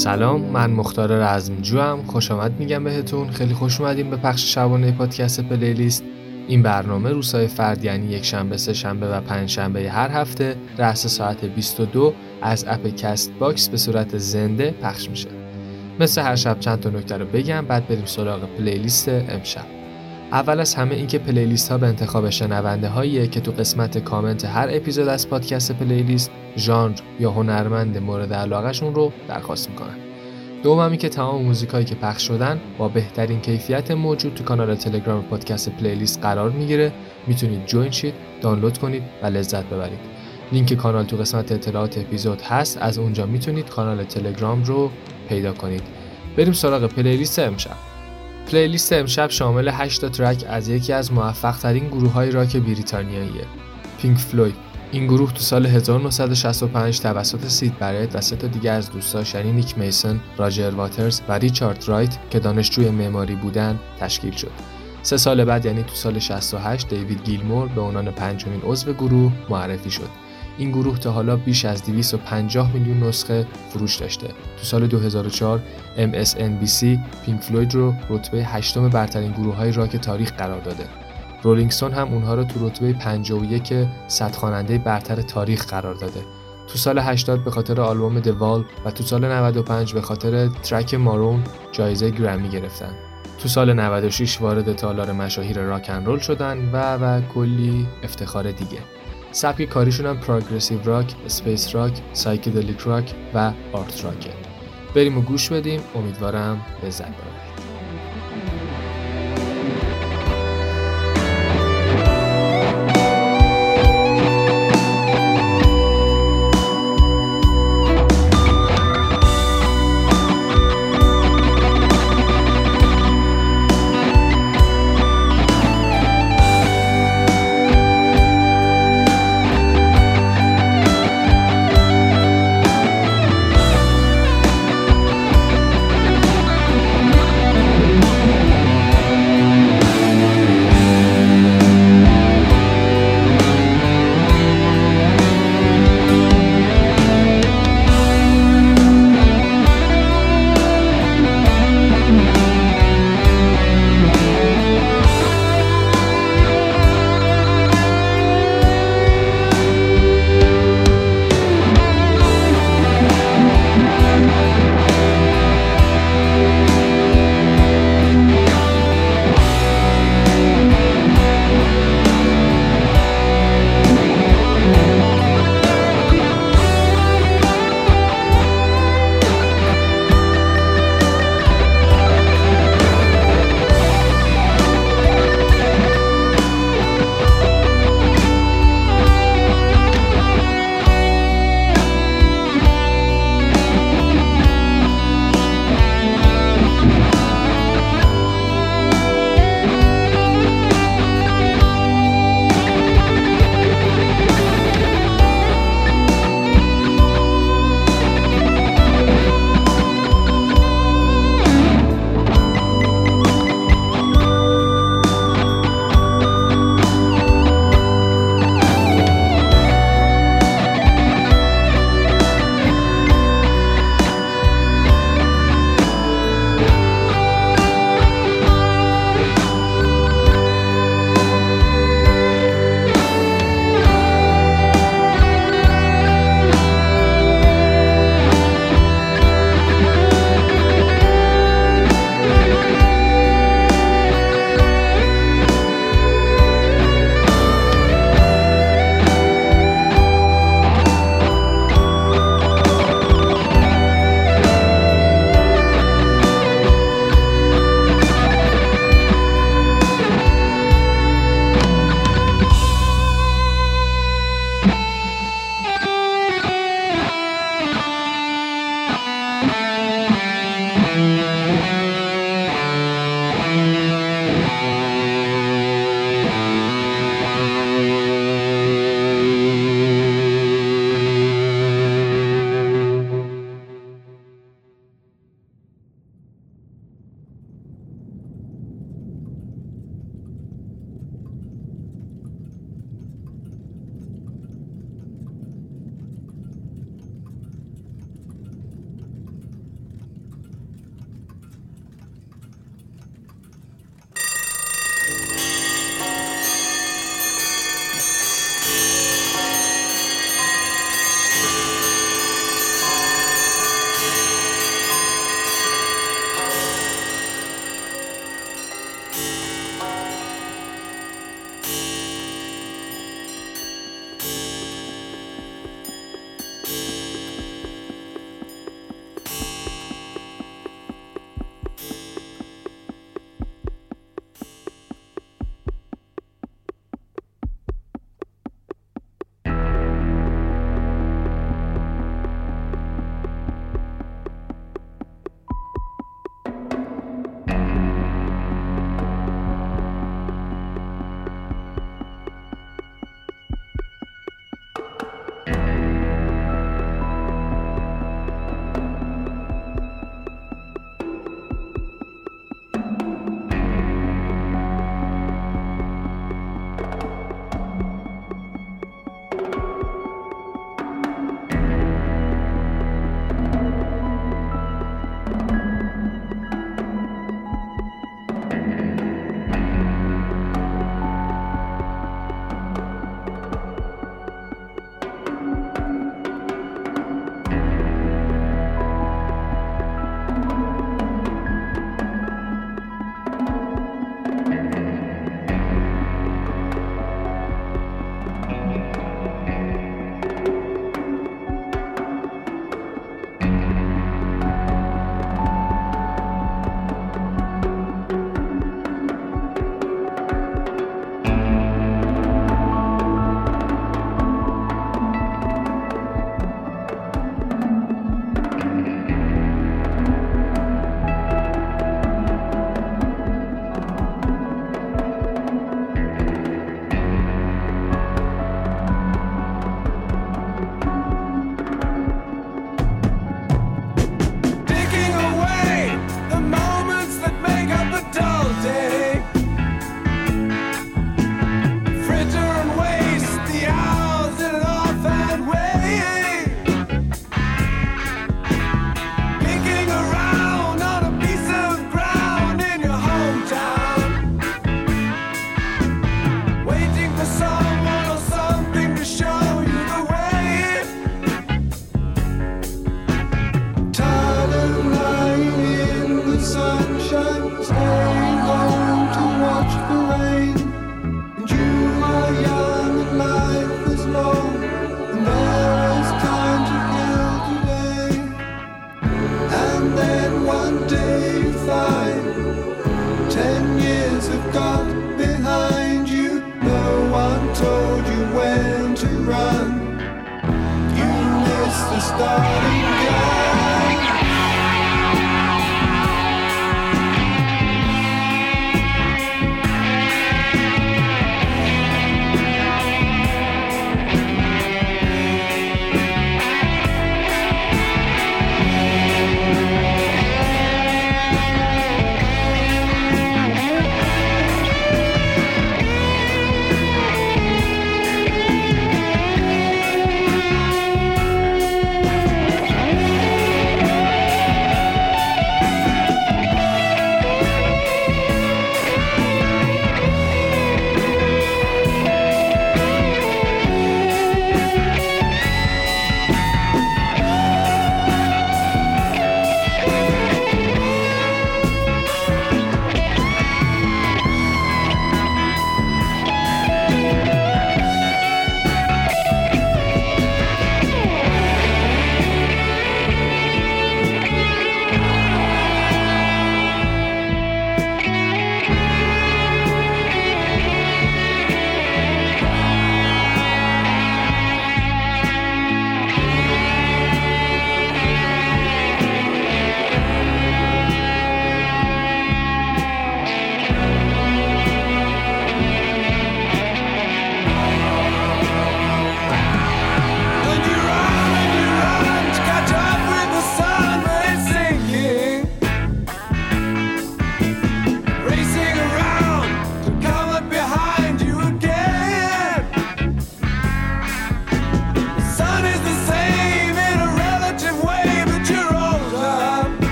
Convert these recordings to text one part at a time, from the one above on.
سلام من مختار رزمجو هم خوش آمد میگم بهتون. خیلی خوش اومدیم به پخش شبانه پادکست پلیلیست. این برنامه روزهای فرد یعنی یک شنبه سه شنبه و پنج شنبه هر هفته رأس ساعت 22 از اپ Castbox به صورت زنده پخش میشه. مثل هر شب چند تا نکته رو بگم بعد بریم سراغ پلیلیست امشب. اول از همه اینکه پلیلیست ها به انتخاب شنونده هاییه که تو قسمت کامنت هر اپیزود از پادکست پلیلیست ژانر یا هنرمند مورد علاقهشون رو درخواست می‌کنن. دومی که تمام موزیکایی که پخش شدن با بهترین کیفیت موجود تو کانال تلگرام پادکست پلیلیست قرار می‌گیره. می‌تونید join شید دانلود کنید و لذت ببرید. لینک کانال تو قسمت اطلاعات اپیزود هست از اونجا می‌تونید کانال تلگرام رو پیدا کنید. بریم سراغ پلیلیست امشب. پلیلیست امشب شامل 8 track از یکی از موفق ترین گروه های راک بریتانیاییه پینک فلوید این گروه تو سال 1965 توسط سید برت و سه تا دیگه از دوستاش یعنی نیک میسن، راجر واترز و ریچارد رایت که دانشجوی معماری بودن تشکیل شد. سه سال بعد یعنی تو سال 68 دیوید گیلمور به عنوان پنجمین عضو گروه معرفی شد. این گروه تا حالا بیش از 250 میلیون نسخه فروش داشته. تو سال 2004 MSNBC پینک فلوید رو رتبه هشتم برترین گروه های راک تاریخ قرار داده. رولینگستون هم اونها رو تو رتبه 51 صد خواننده برتر تاریخ قرار داده. تو سال 80 به خاطر آلبوم The Wall و تو سال 95 به خاطر track Marooned جایزه گرمی گرفتن. تو سال 96 وارد تالار مشاهیر rock roll شدن و و کلی افتخار دیگه. سبک کاریشون هم progressive rock، space rock، psychedelic rock و art rock ه. بریم و گوش بدیم امیدوارم لذت ببرید.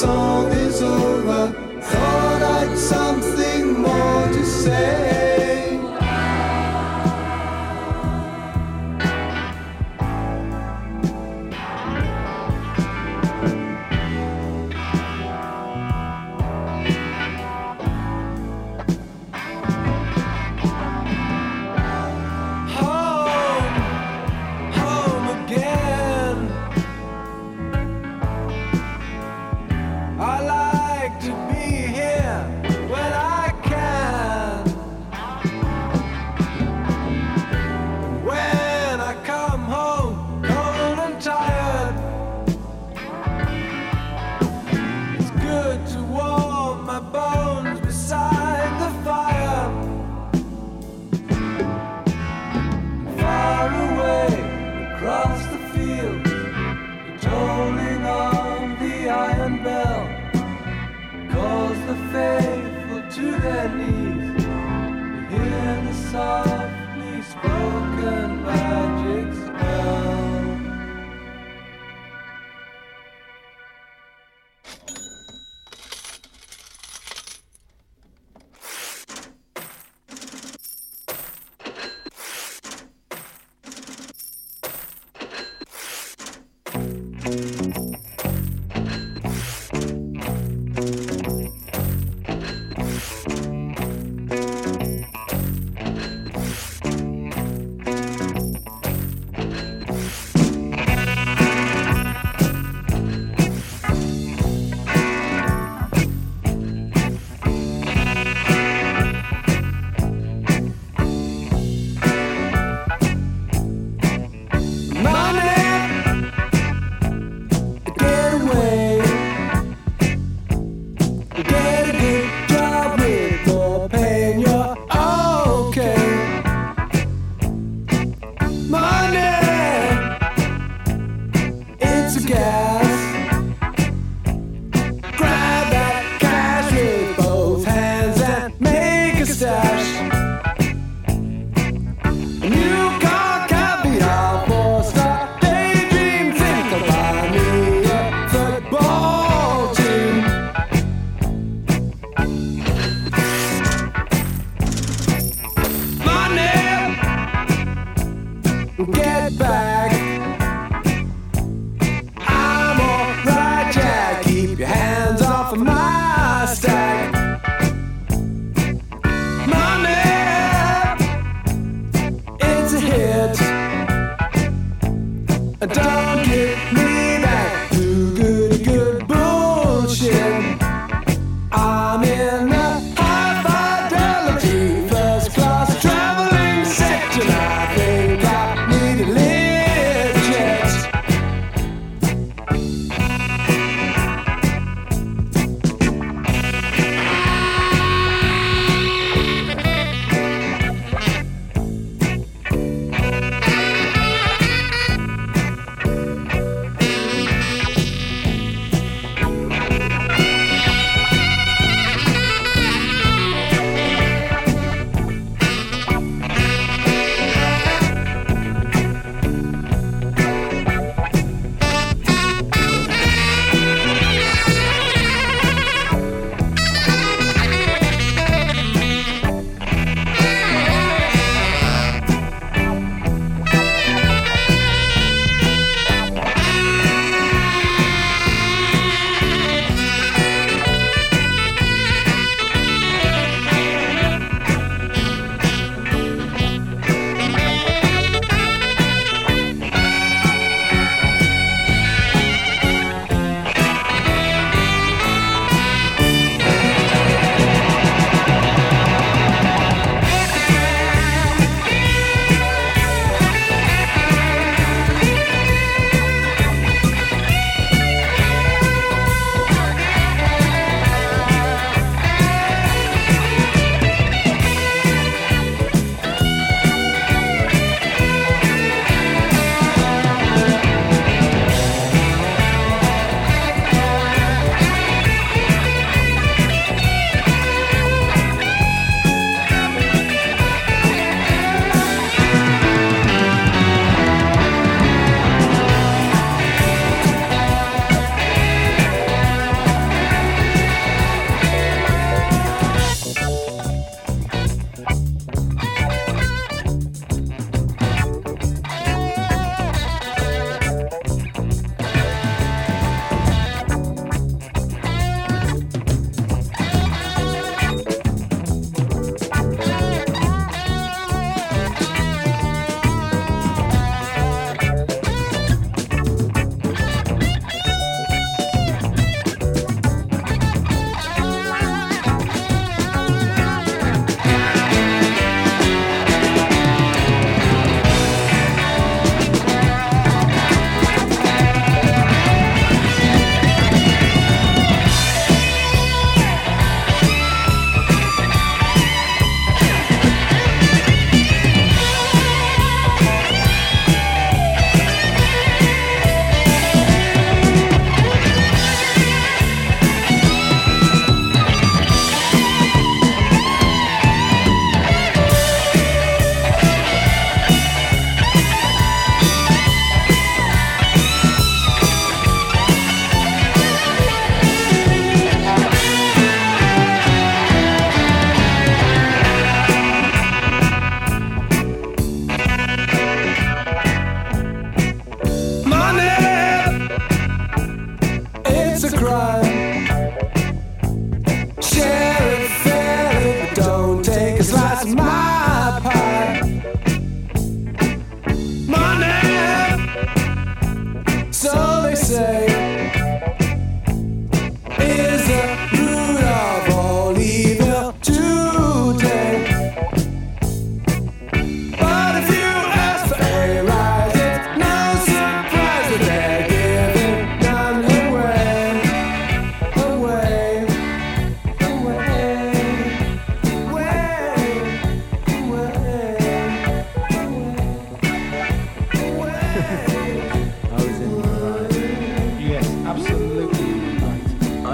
song.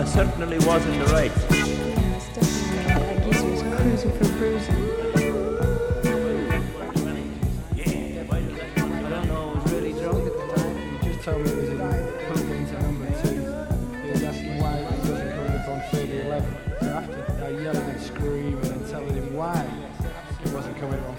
It certainly was in the right. Yes, definitely. Like was cruising for bruising. told me it was number two. He was asking why he doesn't up on I yelled and and him why wasn't coming up on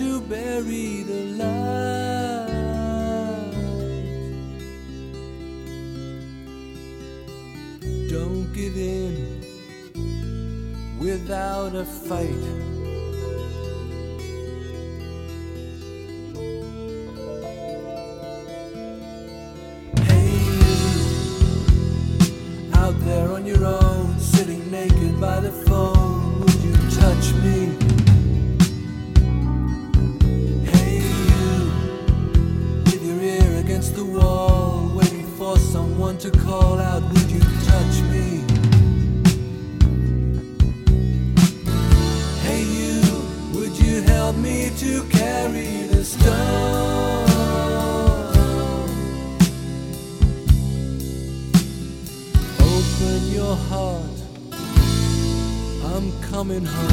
to bury the light. Don't give in without a fight. Coming home.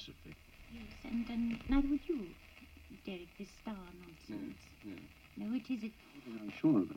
Mercifully. Yes, and, and neither would you, Derek, this star nonsense. Yes. No, it isn't. I'm sure of it.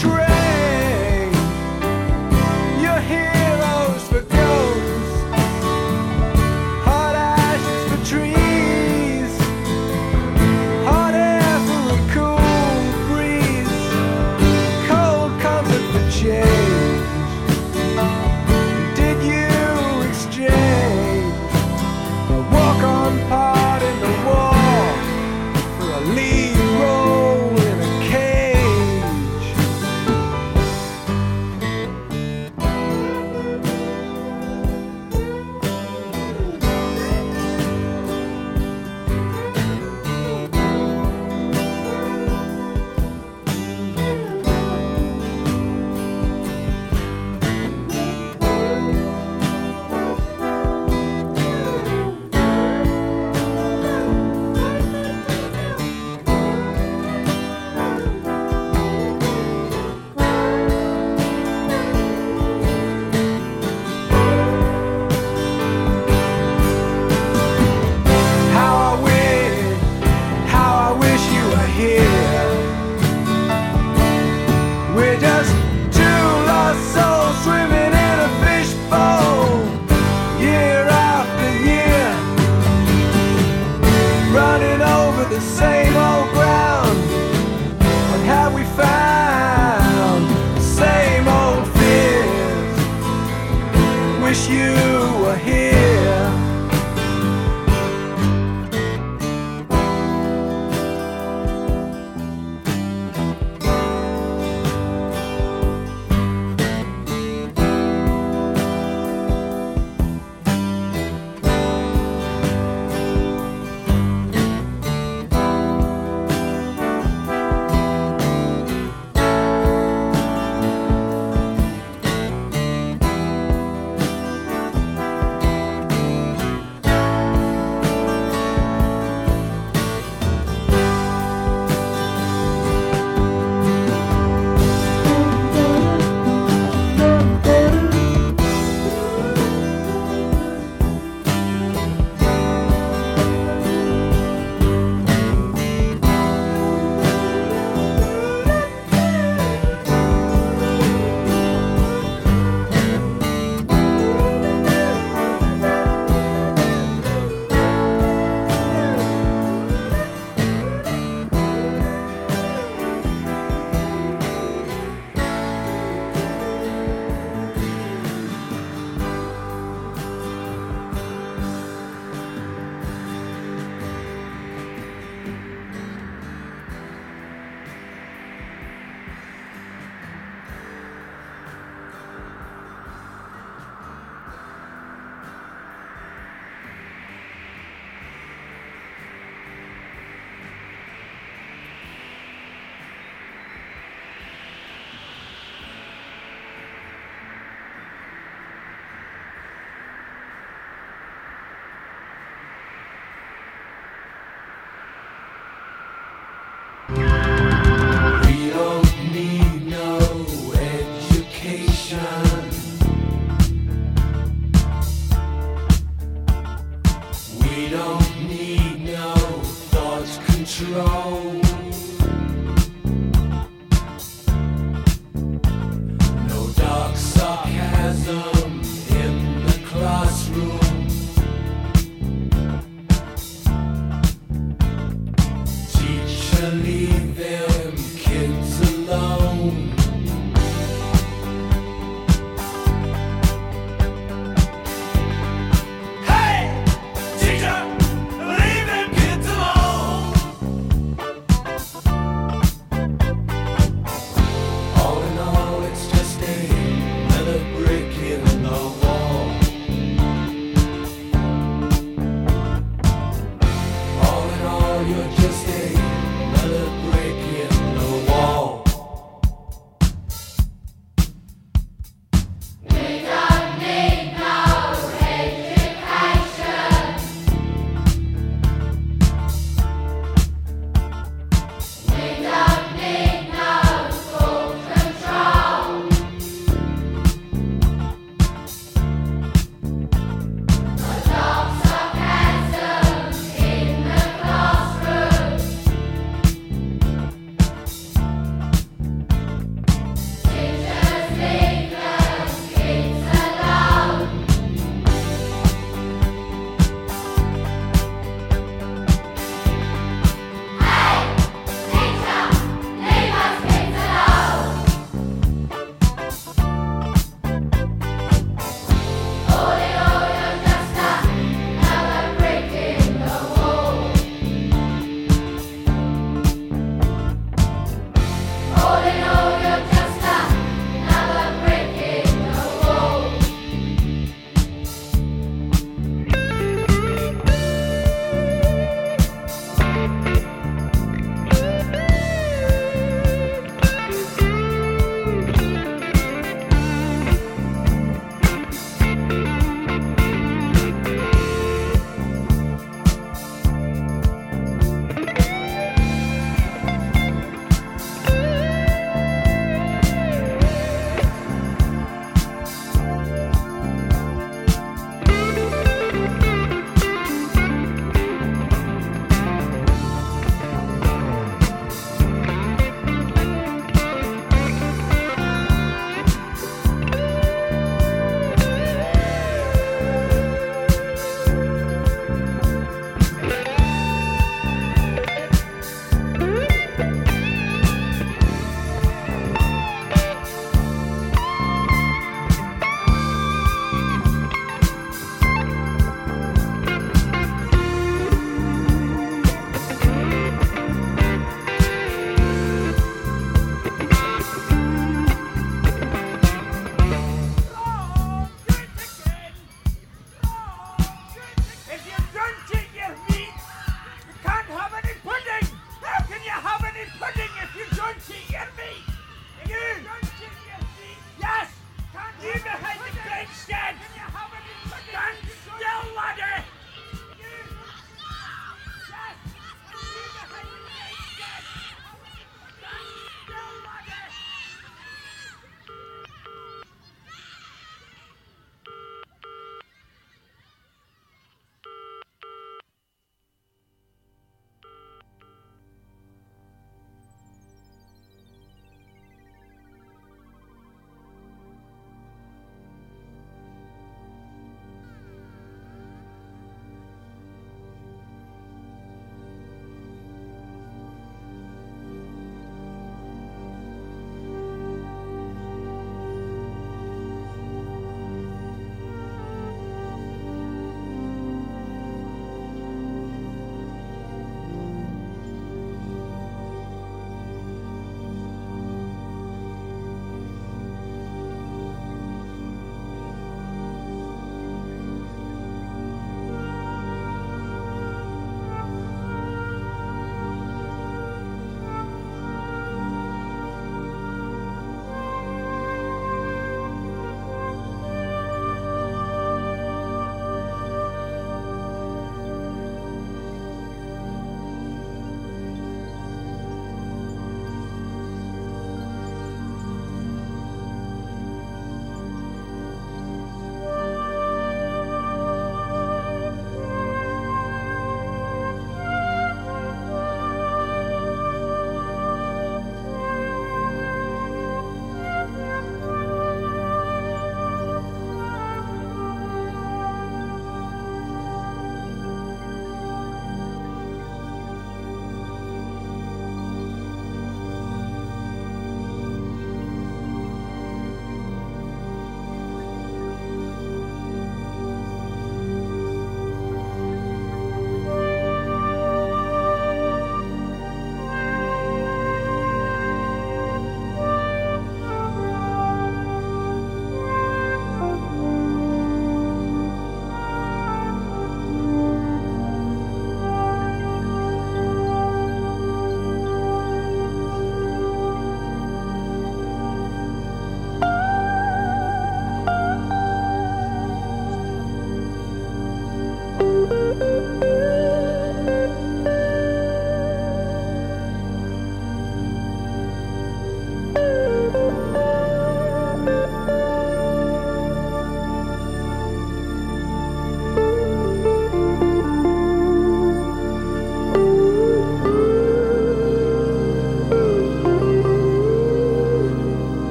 Train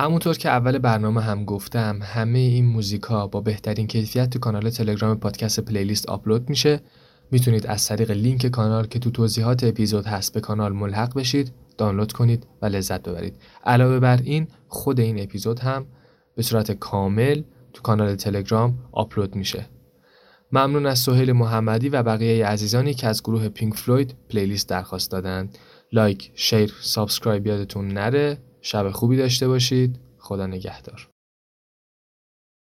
همونطور که اول برنامه هم گفتم همه این موزیک ها با بهترین کیفیت تو کانال تلگرام پادکست playlist آپلود میشه. می‌تونید از طریق لینک کانال که تو توضیحات اپیزود هست به کانال ملحق بشید دانلود کنید و لذت ببرید. علاوه بر این خود این اپیزود هم به صورت کامل تو کانال تلگرام آپلود میشه. ممنون از سهیل محمدی و بقیه عزیزانی که از گروه پینک فلوید playlist درخواست دادن like، share، subscribe یادتون نره. شب خوبی داشته باشید. خدا نگهدار.